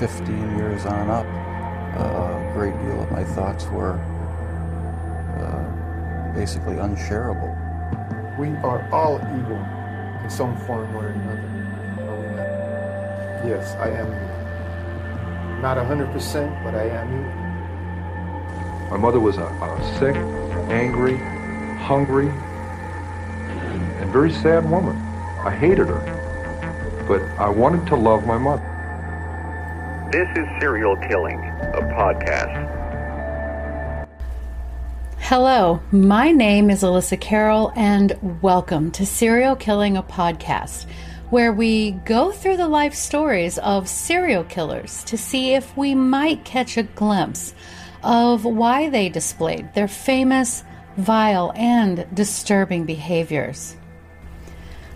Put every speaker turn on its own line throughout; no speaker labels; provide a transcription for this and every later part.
15 years on up, uh, a great deal of my thoughts were uh, basically unshareable.
We are all evil in some form or another. are we not? Yes, I am you. Not 100%, but I am you.
My mother was a, a sick, angry, hungry, and, and very sad woman. I hated her, but I wanted to love my mother.
This is Serial Killing, a podcast.
Hello, my name is Alyssa Carroll, and welcome to Serial Killing, a podcast, where we go through the life stories of serial killers to see if we might catch a glimpse of why they displayed their famous, vile, and disturbing behaviors.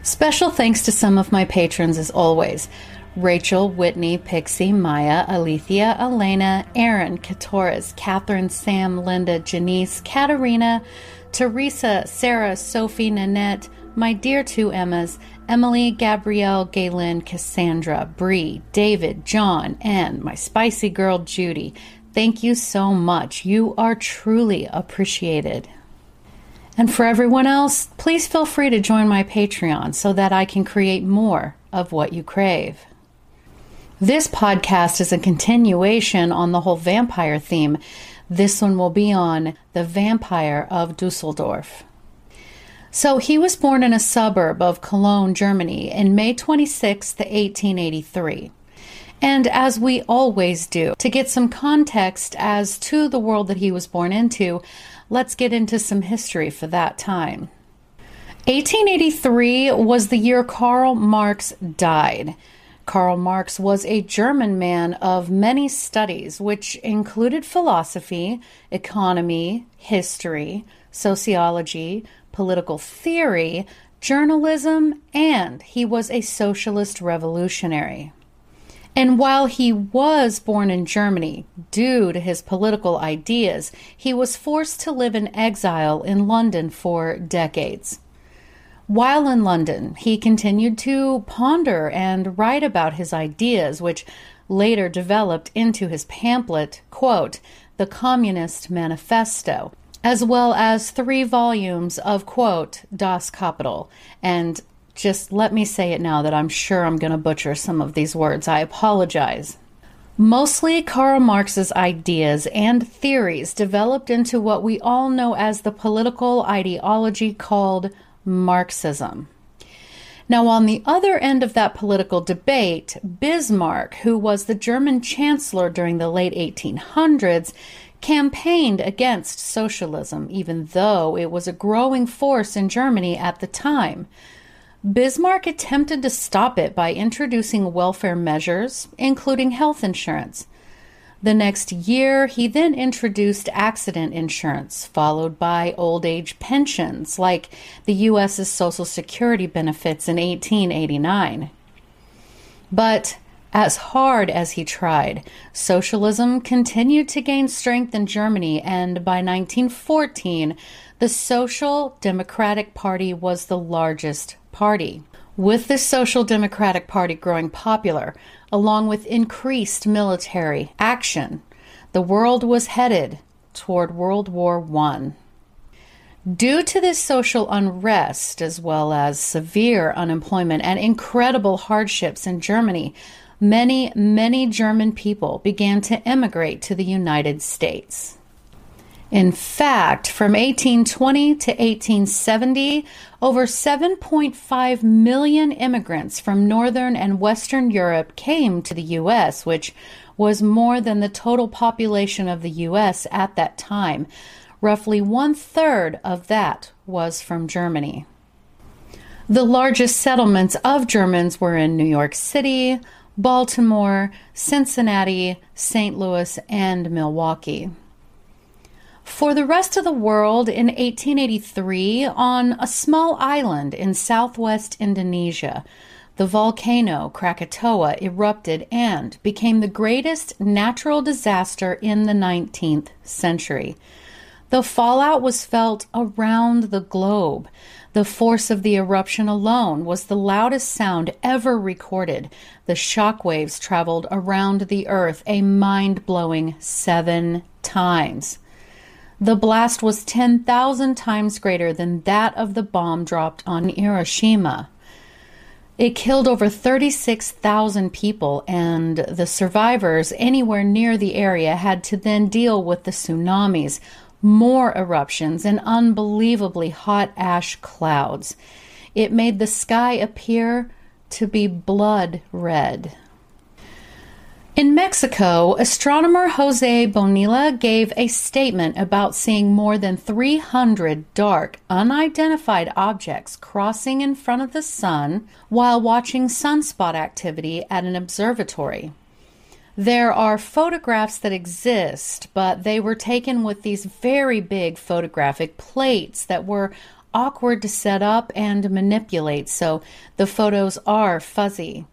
Special thanks to some of my patrons as always. Rachel, Whitney, Pixie, Maya, Alethea, Elena, Aaron, Katoris, Catherine, Sam, Linda, Janice, Katarina, Teresa, Sarah, Sophie, Nanette, my dear two Emmas, Emily, Gabrielle, Galen, Cassandra, Bree, David, John, and my spicy girl Judy. Thank you so much. You are truly appreciated. And for everyone else, please feel free to join my Patreon so that I can create more of what you crave. This podcast is a continuation on the whole vampire theme. This one will be on the vampire of Dusseldorf. So he was born in a suburb of Cologne, Germany, in May 26, 1883. And as we always do, to get some context as to the world that he was born into, let's get into some history for that time. 1883 was the year Karl Marx died. Karl Marx was a German man of many studies, which included philosophy, economy, history, sociology, political theory, journalism, and he was a socialist revolutionary. And while he was born in Germany, due to his political ideas, he was forced to live in exile in London for decades. While in London, he continued to ponder and write about his ideas, which later developed into his pamphlet, quote, The Communist Manifesto, as well as three volumes of, quote, Das Kapital. And just let me say it now that I'm sure I'm going to butcher some of these words. I apologize. Mostly Karl Marx's ideas and theories developed into what we all know as the political ideology called Marxism. Now, on the other end of that political debate, Bismarck, who was the German chancellor during the late 1800s, campaigned against socialism, even though it was a growing force in Germany at the time. Bismarck attempted to stop it by introducing welfare measures, including health insurance. The next year, he then introduced accident insurance, followed by old age pensions, like the U.S.'s Social Security benefits in 1889. But as hard as he tried, socialism continued to gain strength in Germany, and by 1914, the Social Democratic Party was the largest party. With the Social Democratic Party growing popular, along with increased military action, the world was headed toward World War I. Due to this social unrest, as well as severe unemployment and incredible hardships in Germany, many, many German people began to emigrate to the United States. In fact, from 1820 to 1870, over 7.5 million immigrants from Northern and Western Europe came to the U.S., which was more than the total population of the U.S. at that time. Roughly one third of that was from Germany. The largest settlements of Germans were in New York City, Baltimore, Cincinnati, St. Louis, and Milwaukee. For the rest of the world, in 1883, on a small island in southwest Indonesia, the volcano Krakatoa erupted and became the greatest natural disaster in the 19th century. The fallout was felt around the globe. The force of the eruption alone was the loudest sound ever recorded. The shock waves traveled around the earth a mind blowing seven times. The blast was 10,000 times greater than that of the bomb dropped on Hiroshima. It killed over 36,000 people, and the survivors anywhere near the area had to then deal with the tsunamis, more eruptions, and unbelievably hot ash clouds. It made the sky appear to be blood red. In Mexico, astronomer Jose Bonilla gave a statement about seeing more than 300 dark, unidentified objects crossing in front of the sun while watching sunspot activity at an observatory. There are photographs that exist, but they were taken with these very big photographic plates that were awkward to set up and manipulate, so the photos are fuzzy.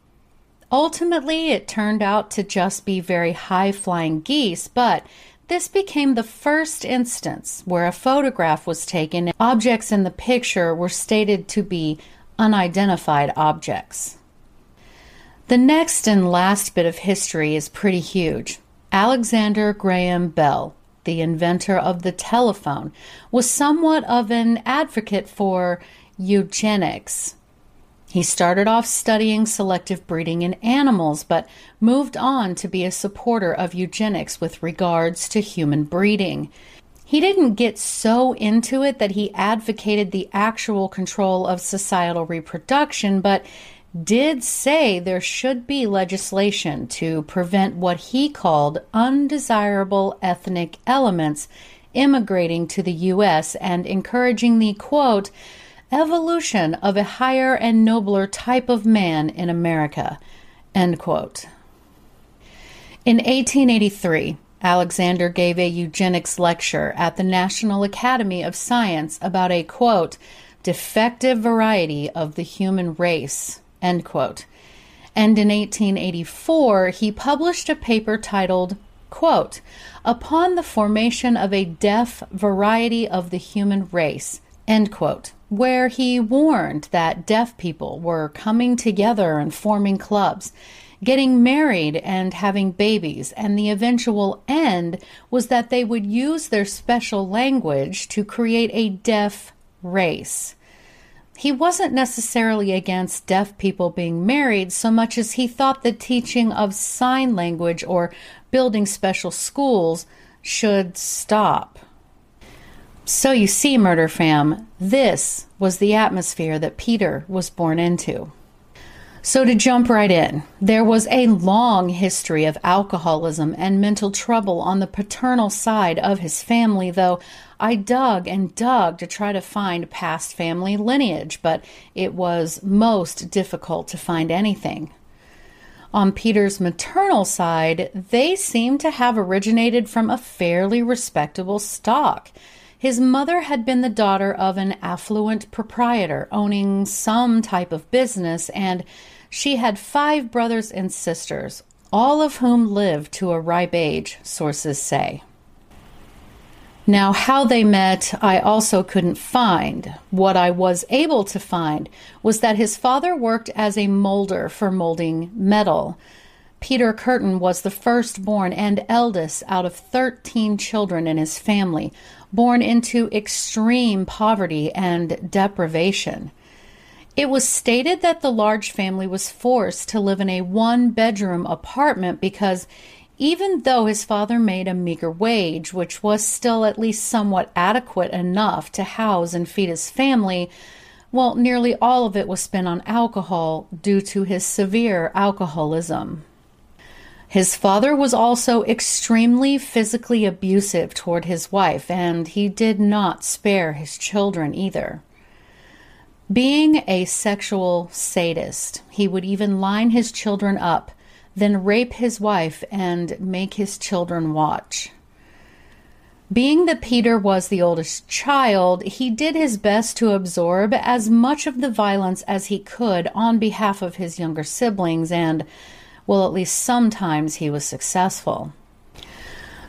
Ultimately, it turned out to just be very high flying geese, but this became the first instance where a photograph was taken and objects in the picture were stated to be unidentified objects. The next and last bit of history is pretty huge. Alexander Graham Bell, the inventor of the telephone, was somewhat of an advocate for eugenics. He started off studying selective breeding in animals, but moved on to be a supporter of eugenics with regards to human breeding. He didn't get so into it that he advocated the actual control of societal reproduction, but did say there should be legislation to prevent what he called undesirable ethnic elements immigrating to the U.S. and encouraging the quote, evolution of a higher and nobler type of man in America. End quote. In 1883, Alexander gave a eugenics lecture at the National Academy of Science about a quote, defective variety of the human race, end quote. And in 1884, he published a paper titled, quote, Upon the Formation of a Deaf Variety of the Human Race, end quote where he warned that deaf people were coming together and forming clubs, getting married and having babies, and the eventual end was that they would use their special language to create a deaf race. He wasn't necessarily against deaf people being married so much as he thought the teaching of sign language or building special schools should stop. So you see, Murder Fam, this was the atmosphere that Peter was born into. So, to jump right in, there was a long history of alcoholism and mental trouble on the paternal side of his family, though I dug and dug to try to find past family lineage, but it was most difficult to find anything. On Peter's maternal side, they seem to have originated from a fairly respectable stock. His mother had been the daughter of an affluent proprietor owning some type of business, and she had five brothers and sisters, all of whom lived to a ripe age, sources say. Now, how they met, I also couldn't find. What I was able to find was that his father worked as a molder for molding metal. Peter Kürten was the firstborn and eldest out of 13 children in his family, born into extreme poverty and deprivation. It was stated that the large family was forced to live in a one bedroom apartment because even though his father made a meager wage, which was still at least somewhat adequate enough to house and feed his family, well, nearly all of it was spent on alcohol due to his severe alcoholism. His father was also extremely physically abusive toward his wife, and he did not spare his children either. Being a sexual sadist, he would even line his children up, then rape his wife and make his children watch. Being that Peter was the oldest child, he did his best to absorb as much of the violence as he could on behalf of his younger siblings, and, well, at least sometimes he was successful.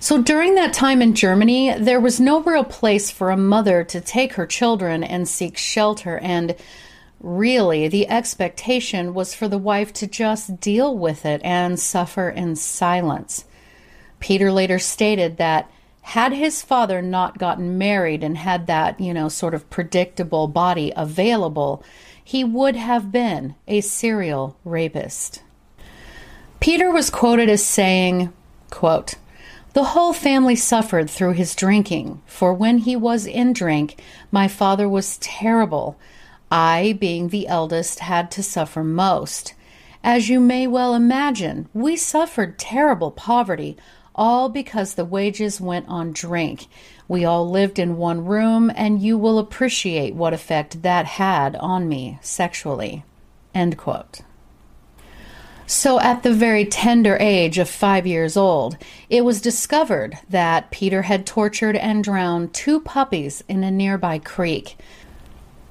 So during that time in Germany, there was no real place for a mother to take her children and seek shelter, and really the expectation was for the wife to just deal with it and suffer in silence. Peter later stated that had his father not gotten married and had that, you know, sort of predictable body available, he would have been a serial rapist. Peter was quoted as saying, quote, the whole family suffered through his drinking, for when he was in drink, my father was terrible. I, being the eldest, had to suffer most. As you may well imagine, we suffered terrible poverty, all because the wages went on drink. We all lived in one room, and you will appreciate what effect that had on me sexually. End quote. So, at the very tender age of five years old, it was discovered that Peter had tortured and drowned two puppies in a nearby creek.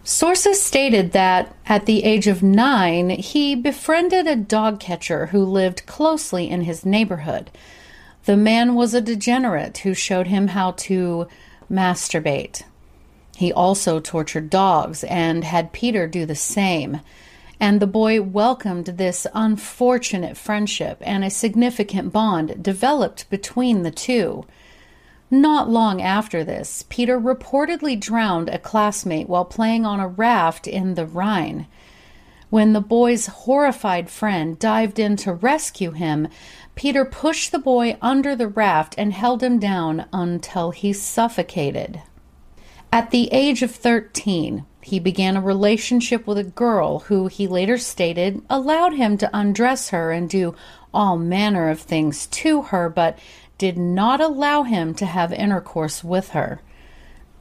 Sources stated that at the age of nine, he befriended a dog catcher who lived closely in his neighborhood. The man was a degenerate who showed him how to masturbate. He also tortured dogs and had Peter do the same. And the boy welcomed this unfortunate friendship, and a significant bond developed between the two. Not long after this, Peter reportedly drowned a classmate while playing on a raft in the Rhine. When the boy's horrified friend dived in to rescue him, Peter pushed the boy under the raft and held him down until he suffocated. At the age of 13, he began a relationship with a girl who he later stated allowed him to undress her and do all manner of things to her, but did not allow him to have intercourse with her.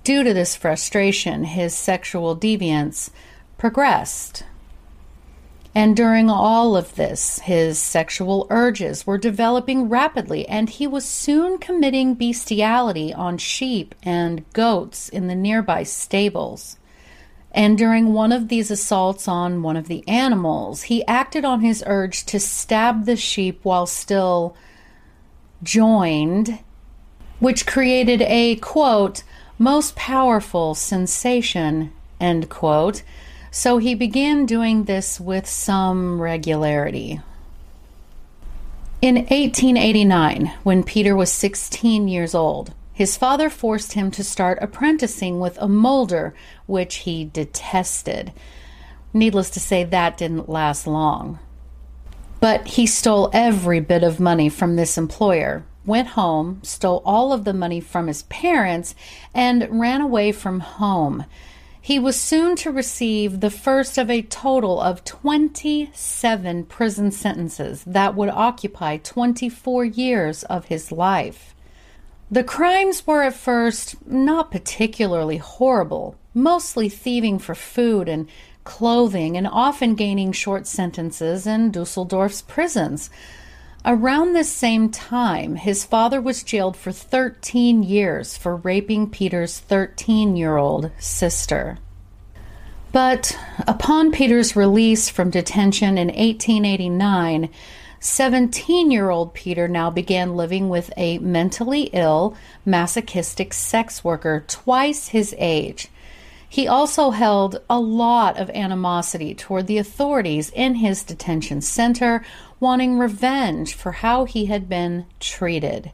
Due to this frustration, his sexual deviance progressed. And during all of this, his sexual urges were developing rapidly, and he was soon committing bestiality on sheep and goats in the nearby stables. And during one of these assaults on one of the animals, he acted on his urge to stab the sheep while still joined, which created a quote, most powerful sensation, end quote so he began doing this with some regularity. In 1889, when Peter was 16 years old, his father forced him to start apprenticing with a molder, which he detested. Needless to say, that didn't last long. But he stole every bit of money from this employer, went home, stole all of the money from his parents, and ran away from home. He was soon to receive the first of a total of 27 prison sentences that would occupy 24 years of his life. The crimes were at first not particularly horrible, mostly thieving for food and clothing, and often gaining short sentences in Dusseldorf's prisons. Around this same time, his father was jailed for 13 years for raping Peter's 13 year old sister. But upon Peter's release from detention in 1889, 17 year old Peter now began living with a mentally ill, masochistic sex worker twice his age. He also held a lot of animosity toward the authorities in his detention center, wanting revenge for how he had been treated.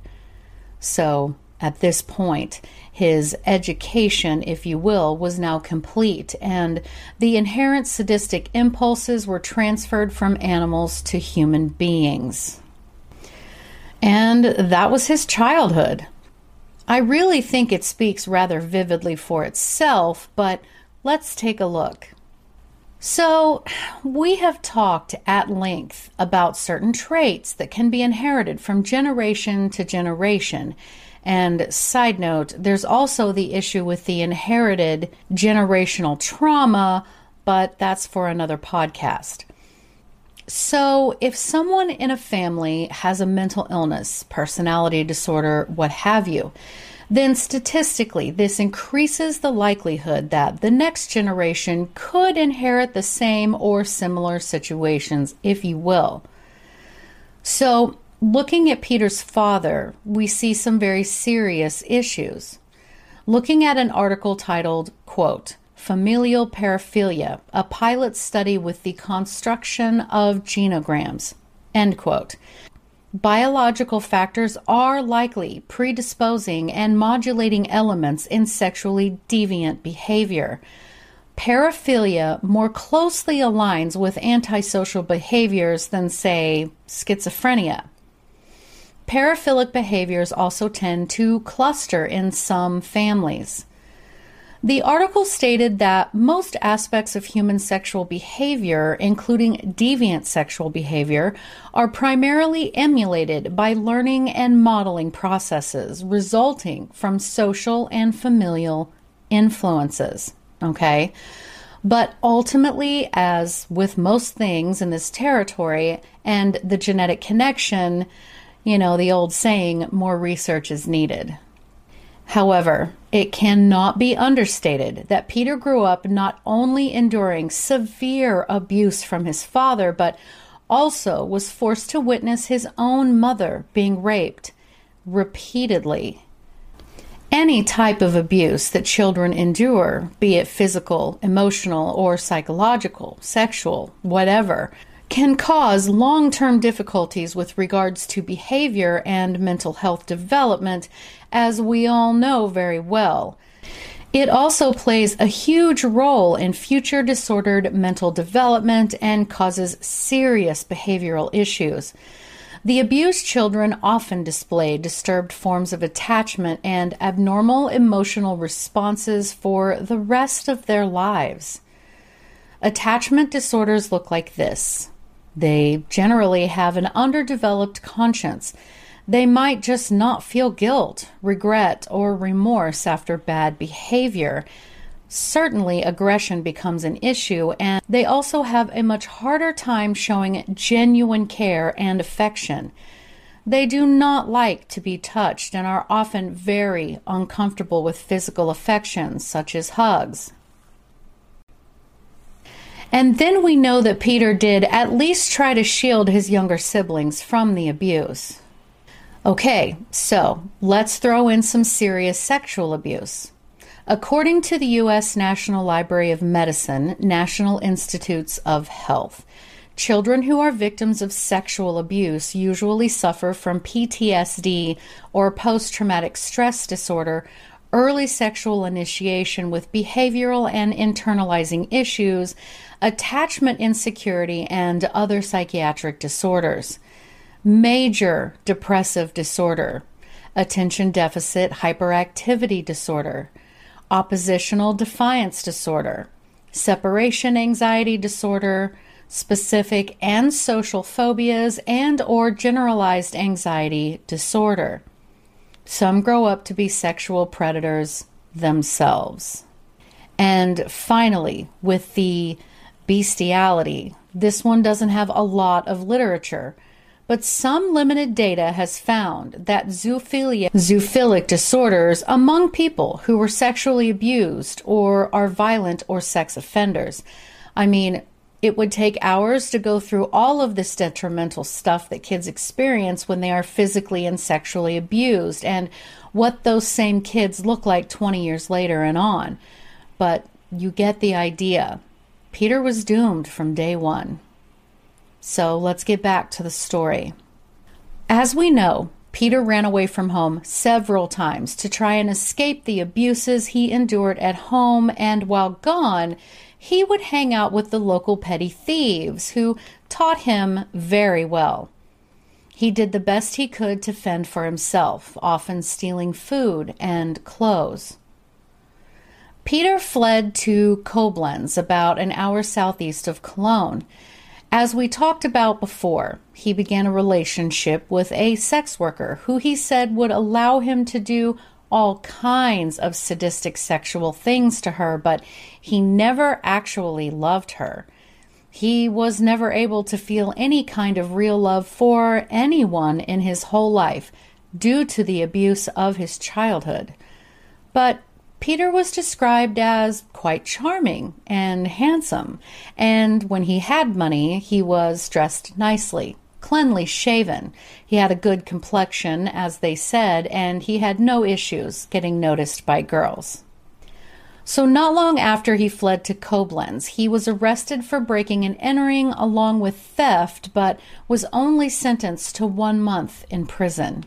So, at this point, his education, if you will, was now complete, and the inherent sadistic impulses were transferred from animals to human beings. And that was his childhood. I really think it speaks rather vividly for itself, but let's take a look. So, we have talked at length about certain traits that can be inherited from generation to generation. And side note, there's also the issue with the inherited generational trauma but that's for another podcast. So, if someone in a family has a mental illness, personality disorder, what have you, then statistically, this increases the likelihood that the next generation could inherit the same or similar situations, if you will. So, looking at Peter's father, we see some very serious issues. Looking at an article titled, quote, Familial Paraphilia, a pilot study with the construction of genograms, end quote biological factors are likely predisposing and modulating elements in sexually deviant behavior. Paraphilia more closely aligns with antisocial behaviors than, say, schizophrenia. Paraphilic behaviors also tend to cluster in some families. The article stated that most aspects of human sexual behavior, including deviant sexual behavior, are primarily emulated by learning and modeling processes resulting from social and familial influences. Okay? But ultimately, as with most things in this territory and the genetic connection, you know, the old saying, more research is needed. However, it cannot be understated that Peter grew up not only enduring severe abuse from his father, but also was forced to witness his own mother being raped repeatedly. Any type of abuse that children endure, be it physical, emotional, or psychological, sexual, whatever, can cause long term difficulties with regards to behavior and mental health development, as we all know very well. It also plays a huge role in future disordered mental development and causes serious behavioral issues. The abused children often display disturbed forms of attachment and abnormal emotional responses for the rest of their lives. Attachment disorders look like this they generally have an underdeveloped conscience. They might just not feel guilt, regret, or remorse after bad behavior. Certainly, aggression becomes an issue, and they also have a much harder time showing genuine care and affection. They do not like to be touched and are often very uncomfortable with physical affections, such as hugs, and then we know that Peter did at least try to shield his younger siblings from the abuse. Okay, so let's throw in some serious sexual abuse. According to the U.S. National Library of Medicine, National Institutes of Health, children who are victims of sexual abuse usually suffer from PTSD or post traumatic stress disorder early sexual initiation with behavioral and internalizing issues, attachment insecurity, and other psychiatric disorders. Major depressive disorder, attention deficit hyperactivity disorder, oppositional defiance disorder, separation anxiety disorder, specific and social phobias and or generalized anxiety disorder. Some grow up to be sexual predators themselves. And finally, with the bestiality, this one doesn't have a lot of literature, but some limited data has found that zoophilia, zoophilic disorders among people who were sexually abused or are violent or sex offenders. I mean, it would take hours to go through all of this detrimental stuff that kids experience when they are physically and sexually abused and what those same kids look like 20 years later and on. But you get the idea. Peter was doomed from day one. So let's get back to the story. As we know, Peter ran away from home several times to try and escape the abuses he endured at home, and while gone, he would hang out with the local petty thieves who taught him very well. He did the best he could to fend for himself, often stealing food and clothes. Peter fled to Koblenz, about an hour southeast of Cologne. As we talked about before, he began a relationship with a sex worker who he said would allow him to do all kinds of sadistic sexual things to her, but he never actually loved her. He was never able to feel any kind of real love for anyone in his whole life due to the abuse of his childhood. But Peter was described as quite charming and handsome, and when he had money, he was dressed nicely, cleanly shaven. He had a good complexion, as they said, and he had no issues getting noticed by girls. So, not long after he fled to Koblenz, he was arrested for breaking and entering along with theft, but was only sentenced to one month in prison.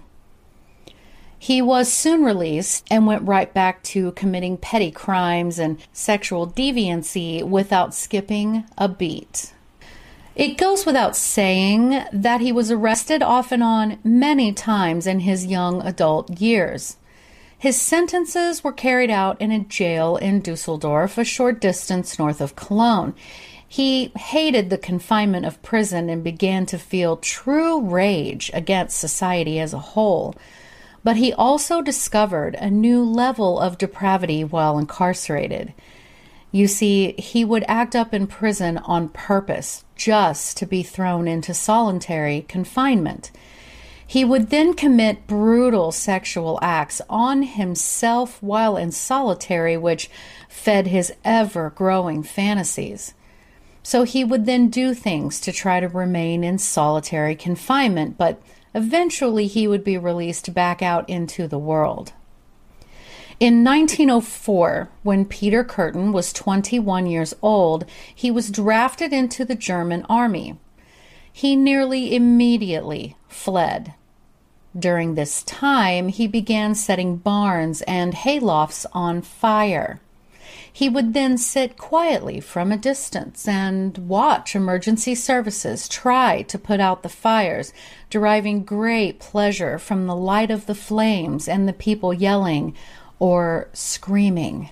He was soon released and went right back to committing petty crimes and sexual deviancy without skipping a beat. It goes without saying that he was arrested off and on many times in his young adult years. His sentences were carried out in a jail in Dusseldorf, a short distance north of Cologne. He hated the confinement of prison and began to feel true rage against society as a whole but he also discovered a new level of depravity while incarcerated. You see, he would act up in prison on purpose just to be thrown into solitary confinement. He would then commit brutal sexual acts on himself while in solitary, which fed his ever growing fantasies. So he would then do things to try to remain in solitary confinement, but Eventually, he would be released back out into the world. In 1904, when Peter Kürten was 21 years old, he was drafted into the German army. He nearly immediately fled. During this time, he began setting barns and haylofts on fire. He would then sit quietly from a distance and watch emergency services try to put out the fires, deriving great pleasure from the light of the flames and the people yelling or screaming.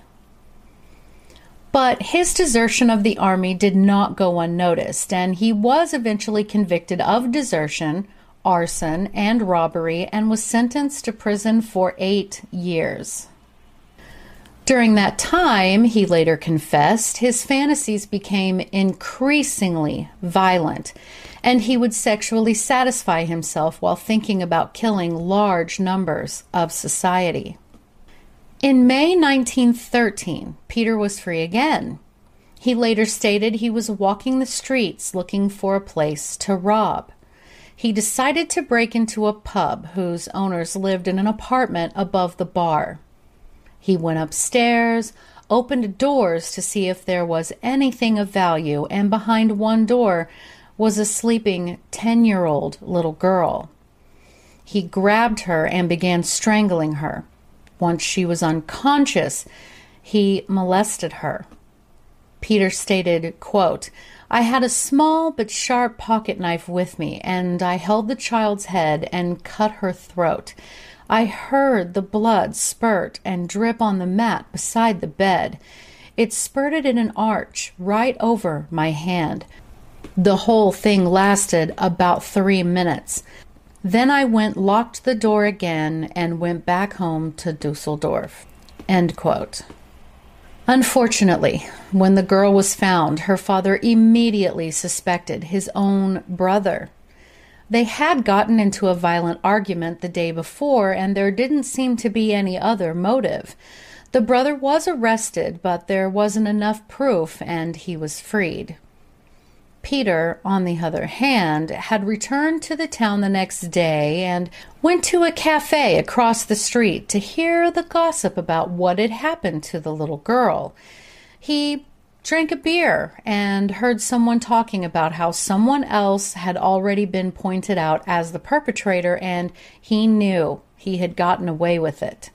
But his desertion of the army did not go unnoticed, and he was eventually convicted of desertion, arson, and robbery and was sentenced to prison for eight years. During that time, he later confessed, his fantasies became increasingly violent, and he would sexually satisfy himself while thinking about killing large numbers of society. In May 1913, Peter was free again. He later stated he was walking the streets looking for a place to rob. He decided to break into a pub whose owners lived in an apartment above the bar. He went upstairs, opened doors to see if there was anything of value, and behind one door was a sleeping 10 year old little girl. He grabbed her and began strangling her. Once she was unconscious, he molested her. Peter stated, quote, I had a small but sharp pocket knife with me, and I held the child's head and cut her throat. I heard the blood spurt and drip on the mat beside the bed. It spurted in an arch right over my hand. The whole thing lasted about three minutes. Then I went, locked the door again, and went back home to Dusseldorf. End quote. Unfortunately, when the girl was found, her father immediately suspected his own brother. They had gotten into a violent argument the day before, and there didn't seem to be any other motive. The brother was arrested, but there wasn't enough proof, and he was freed. Peter, on the other hand, had returned to the town the next day and went to a cafe across the street to hear the gossip about what had happened to the little girl. He drank a beer and heard someone talking about how someone else had already been pointed out as the perpetrator and he knew he had gotten away with it.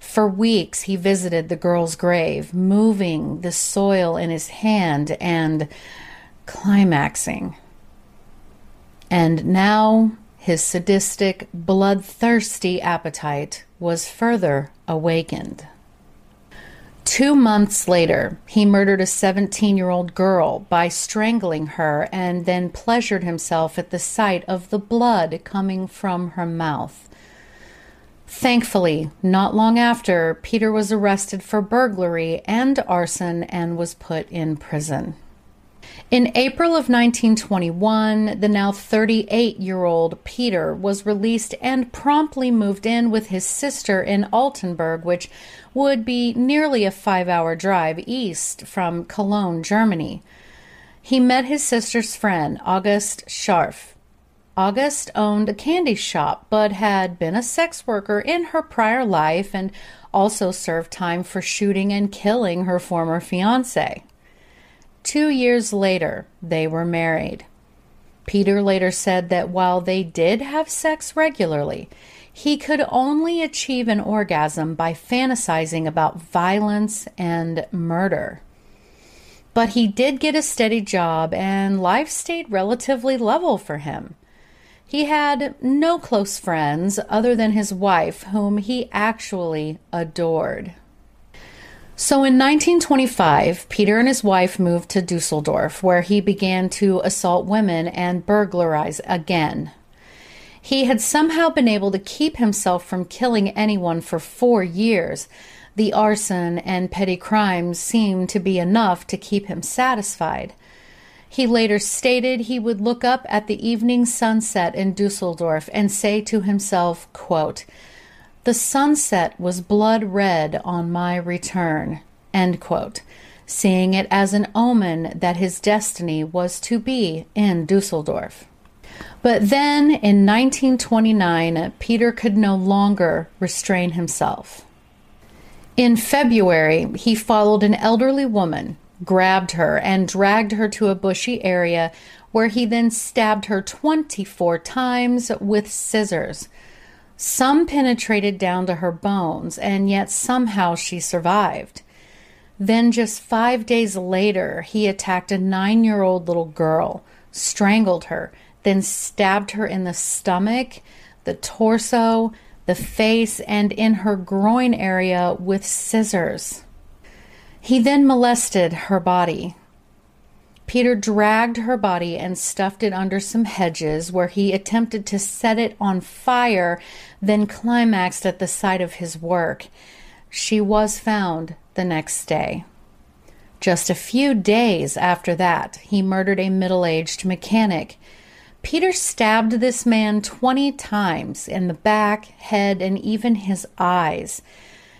For weeks, he visited the girl's grave, moving the soil in his hand and climaxing. And now his sadistic, bloodthirsty appetite was further awakened. Two months later, he murdered a 17 year old girl by strangling her and then pleasured himself at the sight of the blood coming from her mouth. Thankfully, not long after, Peter was arrested for burglary and arson and was put in prison. In April of 1921, the now 38 year old Peter was released and promptly moved in with his sister in Altenburg, which would be nearly a five hour drive east from Cologne, Germany. He met his sister's friend, August Scharf. August owned a candy shop but had been a sex worker in her prior life and also served time for shooting and killing her former fiance. Two years later, they were married. Peter later said that while they did have sex regularly, he could only achieve an orgasm by fantasizing about violence and murder. But he did get a steady job, and life stayed relatively level for him. He had no close friends other than his wife, whom he actually adored. So in 1925, Peter and his wife moved to Dusseldorf, where he began to assault women and burglarize again. He had somehow been able to keep himself from killing anyone for four years. The arson and petty crimes seemed to be enough to keep him satisfied. He later stated he would look up at the evening sunset in Dusseldorf and say to himself, quote, the sunset was blood red on my return, seeing it as an omen that his destiny was to be in Dusseldorf. But then in 1929, Peter could no longer restrain himself. In February, he followed an elderly woman, grabbed her, and dragged her to a bushy area where he then stabbed her 24 times with scissors. Some penetrated down to her bones, and yet somehow she survived. Then, just five days later, he attacked a nine year old little girl, strangled her, then stabbed her in the stomach, the torso, the face, and in her groin area with scissors. He then molested her body. Peter dragged her body and stuffed it under some hedges where he attempted to set it on fire, then climaxed at the sight of his work. She was found the next day. Just a few days after that, he murdered a middle aged mechanic. Peter stabbed this man 20 times in the back, head, and even his eyes.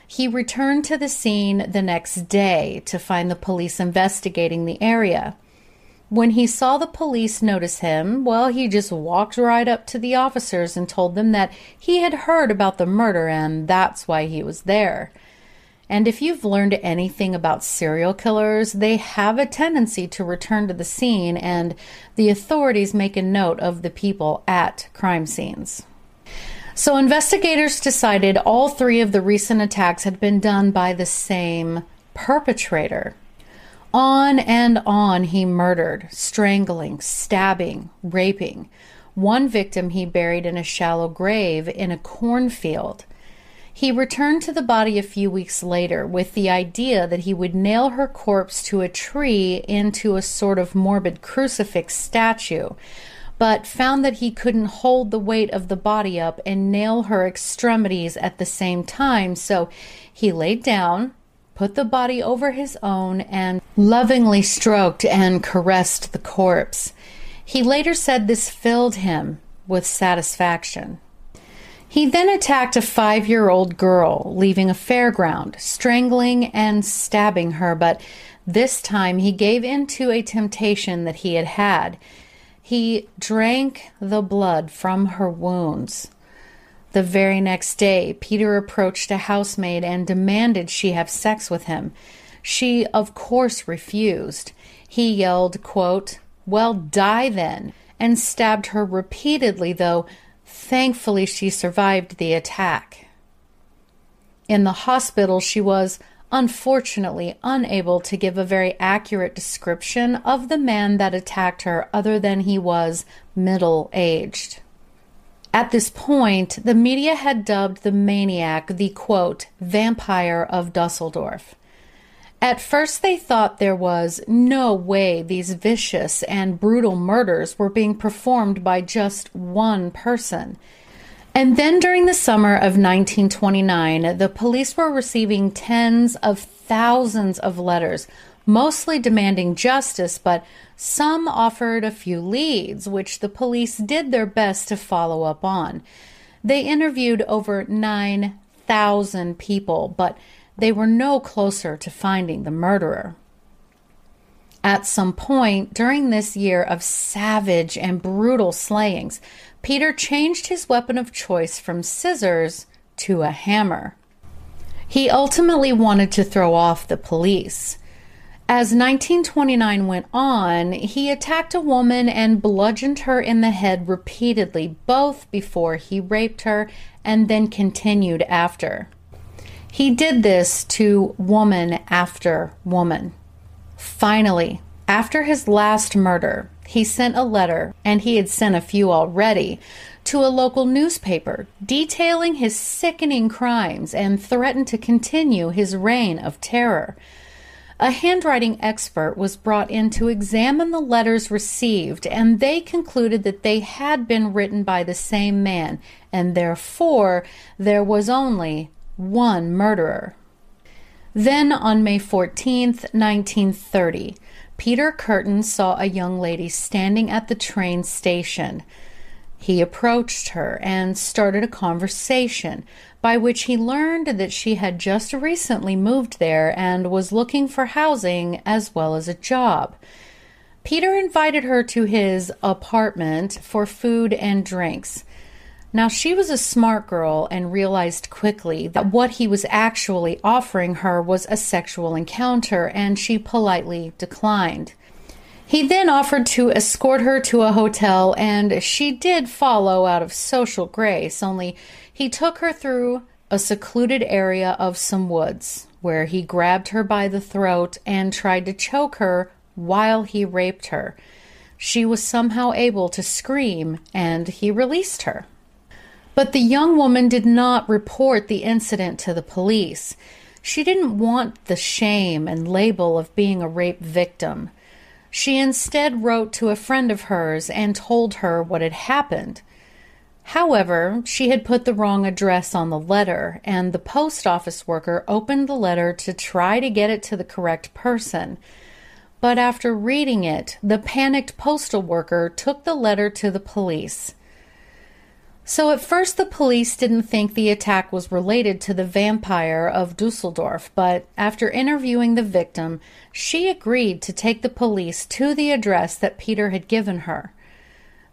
He returned to the scene the next day to find the police investigating the area. When he saw the police notice him, well, he just walked right up to the officers and told them that he had heard about the murder and that's why he was there. And if you've learned anything about serial killers, they have a tendency to return to the scene, and the authorities make a note of the people at crime scenes. So, investigators decided all three of the recent attacks had been done by the same perpetrator. On and on he murdered, strangling, stabbing, raping. One victim he buried in a shallow grave in a cornfield. He returned to the body a few weeks later with the idea that he would nail her corpse to a tree into a sort of morbid crucifix statue, but found that he couldn't hold the weight of the body up and nail her extremities at the same time, so he laid down, put the body over his own, and lovingly stroked and caressed the corpse. He later said this filled him with satisfaction. He then attacked a five year old girl, leaving a fairground, strangling and stabbing her, but this time he gave in to a temptation that he had had. He drank the blood from her wounds. The very next day, Peter approached a housemaid and demanded she have sex with him. She, of course, refused. He yelled, quote, Well, die then, and stabbed her repeatedly, though thankfully she survived the attack. In the hospital, she was unfortunately unable to give a very accurate description of the man that attacked her, other than he was middle aged. At this point, the media had dubbed the maniac the quote, vampire of Dusseldorf. At first, they thought there was no way these vicious and brutal murders were being performed by just one person. And then during the summer of 1929, the police were receiving tens of thousands of letters, mostly demanding justice, but some offered a few leads, which the police did their best to follow up on. They interviewed over 9,000 people, but they were no closer to finding the murderer. At some point during this year of savage and brutal slayings, Peter changed his weapon of choice from scissors to a hammer. He ultimately wanted to throw off the police. As 1929 went on, he attacked a woman and bludgeoned her in the head repeatedly, both before he raped her and then continued after. He did this to woman after woman. Finally, after his last murder, he sent a letter, and he had sent a few already, to a local newspaper detailing his sickening crimes and threatened to continue his reign of terror. A handwriting expert was brought in to examine the letters received, and they concluded that they had been written by the same man, and therefore there was only one murderer. Then on May 14th, 1930, Peter Kürten saw a young lady standing at the train station. He approached her and started a conversation by which he learned that she had just recently moved there and was looking for housing as well as a job. Peter invited her to his apartment for food and drinks. Now, she was a smart girl and realized quickly that what he was actually offering her was a sexual encounter, and she politely declined. He then offered to escort her to a hotel, and she did follow out of social grace, only he took her through a secluded area of some woods, where he grabbed her by the throat and tried to choke her while he raped her. She was somehow able to scream, and he released her. But the young woman did not report the incident to the police. She didn't want the shame and label of being a rape victim. She instead wrote to a friend of hers and told her what had happened. However, she had put the wrong address on the letter, and the post office worker opened the letter to try to get it to the correct person. But after reading it, the panicked postal worker took the letter to the police. So at first, the police didn't think the attack was related to the vampire of Dusseldorf, but after interviewing the victim, she agreed to take the police to the address that Peter had given her.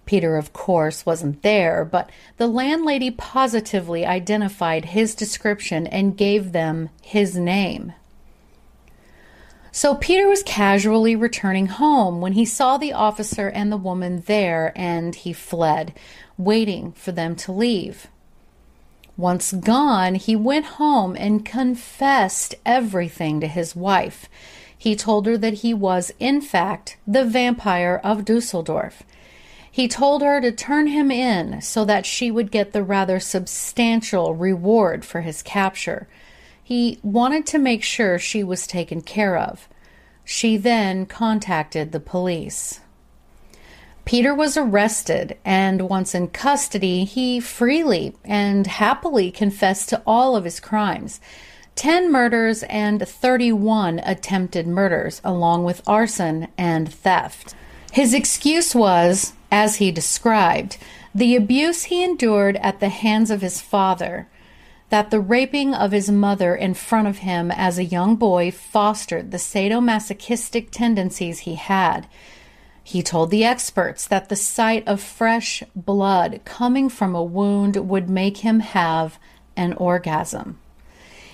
Peter, of course, wasn't there, but the landlady positively identified his description and gave them his name. So Peter was casually returning home when he saw the officer and the woman there, and he fled waiting for them to leave. Once gone, he went home and confessed everything to his wife. He told her that he was, in fact, the vampire of Dusseldorf. He told her to turn him in so that she would get the rather substantial reward for his capture. He wanted to make sure she was taken care of. She then contacted the police. Peter was arrested, and once in custody, he freely and happily confessed to all of his crimes 10 murders and 31 attempted murders, along with arson and theft. His excuse was, as he described, the abuse he endured at the hands of his father, that the raping of his mother in front of him as a young boy fostered the sadomasochistic tendencies he had he told the experts that the sight of fresh blood coming from a wound would make him have an orgasm.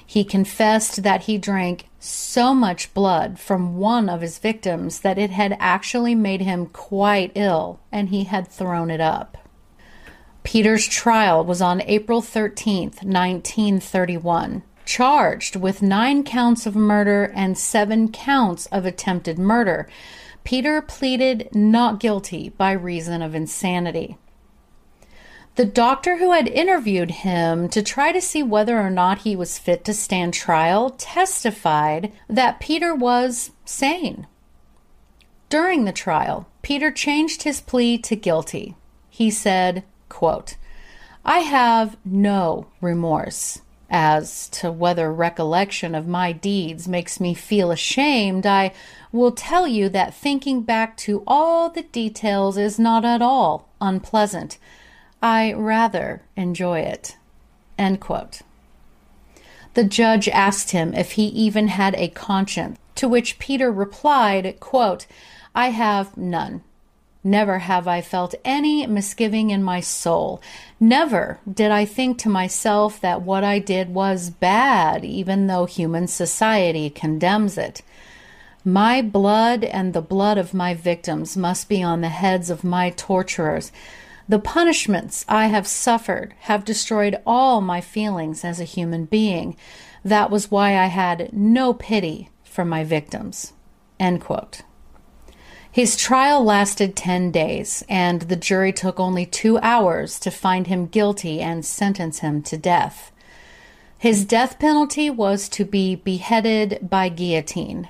He confessed that he drank so much blood from one of his victims that it had actually made him quite ill and he had thrown it up. Peter's trial was on April 13th, 1931, charged with nine counts of murder and seven counts of attempted murder Peter pleaded not guilty by reason of insanity. The doctor who had interviewed him to try to see whether or not he was fit to stand trial testified that Peter was sane. During the trial, Peter changed his plea to guilty. He said, quote, I have no remorse. As to whether recollection of my deeds makes me feel ashamed, I will tell you that thinking back to all the details is not at all unpleasant. I rather enjoy it. End quote. The judge asked him if he even had a conscience, to which Peter replied, quote, I have none. Never have I felt any misgiving in my soul. Never did I think to myself that what I did was bad, even though human society condemns it. My blood and the blood of my victims must be on the heads of my torturers. The punishments I have suffered have destroyed all my feelings as a human being. That was why I had no pity for my victims. End quote. His trial lasted 10 days, and the jury took only two hours to find him guilty and sentence him to death. His death penalty was to be beheaded by guillotine.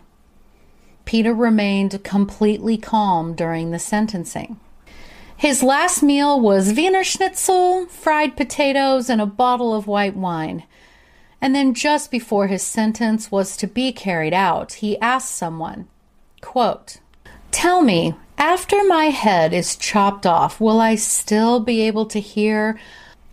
Peter remained completely calm during the sentencing. His last meal was Wiener Schnitzel, fried potatoes, and a bottle of white wine. And then, just before his sentence was to be carried out, he asked someone, quote, Tell me, after my head is chopped off, will I still be able to hear,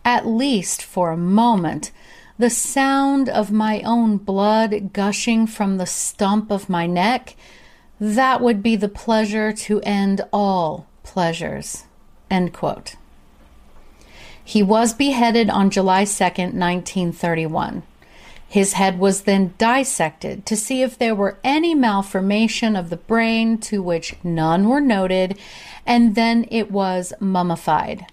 at least for a moment, the sound of my own blood gushing from the stump of my neck? That would be the pleasure to end all pleasures. End quote. He was beheaded on July 2nd, 1931. His head was then dissected to see if there were any malformation of the brain, to which none were noted, and then it was mummified.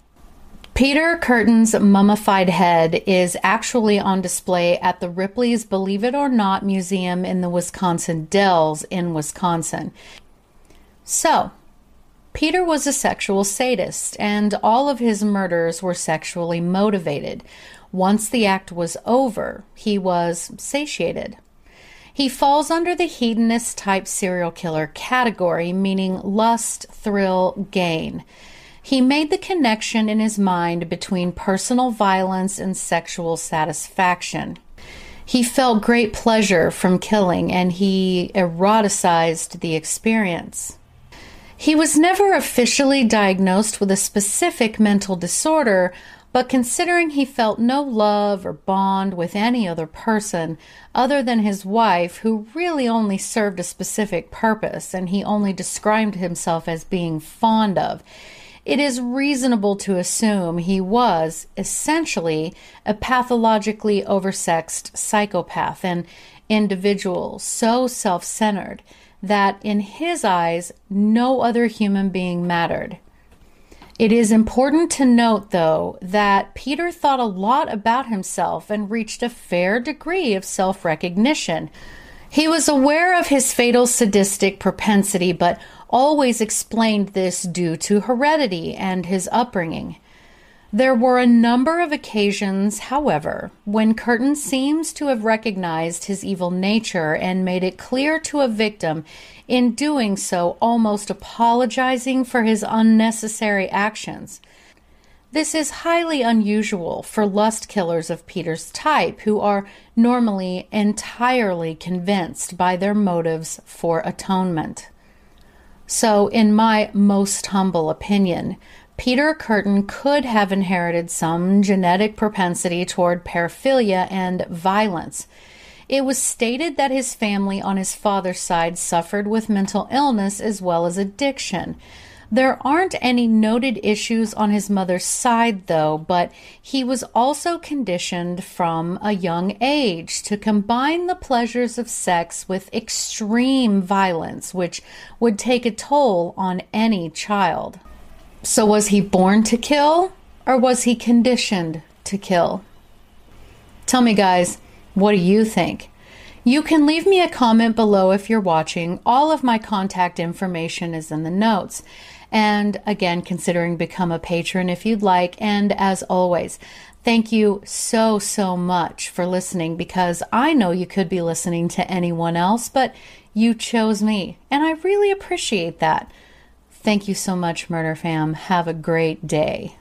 Peter Kürten's mummified head is actually on display at the Ripley's Believe It or Not Museum in the Wisconsin Dells in Wisconsin. So, Peter was a sexual sadist, and all of his murders were sexually motivated. Once the act was over, he was satiated. He falls under the hedonist type serial killer category, meaning lust, thrill, gain. He made the connection in his mind between personal violence and sexual satisfaction. He felt great pleasure from killing and he eroticized the experience. He was never officially diagnosed with a specific mental disorder, but considering he felt no love or bond with any other person other than his wife, who really only served a specific purpose and he only described himself as being fond of, it is reasonable to assume he was essentially a pathologically oversexed psychopath, an individual so self centered that in his eyes no other human being mattered. It is important to note, though, that Peter thought a lot about himself and reached a fair degree of self recognition. He was aware of his fatal sadistic propensity, but always explained this due to heredity and his upbringing. There were a number of occasions, however, when Kürten seems to have recognized his evil nature and made it clear to a victim, in doing so, almost apologizing for his unnecessary actions. This is highly unusual for lust killers of Peter's type, who are normally entirely convinced by their motives for atonement. So, in my most humble opinion, Peter Kürten could have inherited some genetic propensity toward paraphilia and violence. It was stated that his family on his father's side suffered with mental illness as well as addiction. There aren't any noted issues on his mother's side, though, but he was also conditioned from a young age to combine the pleasures of sex with extreme violence, which would take a toll on any child. So, was he born to kill or was he conditioned to kill? Tell me, guys, what do you think? You can leave me a comment below if you're watching. All of my contact information is in the notes. And again, considering become a patron if you'd like. And as always, thank you so, so much for listening because I know you could be listening to anyone else, but you chose me. And I really appreciate that. Thank you so much, Murder Fam. Have a great day.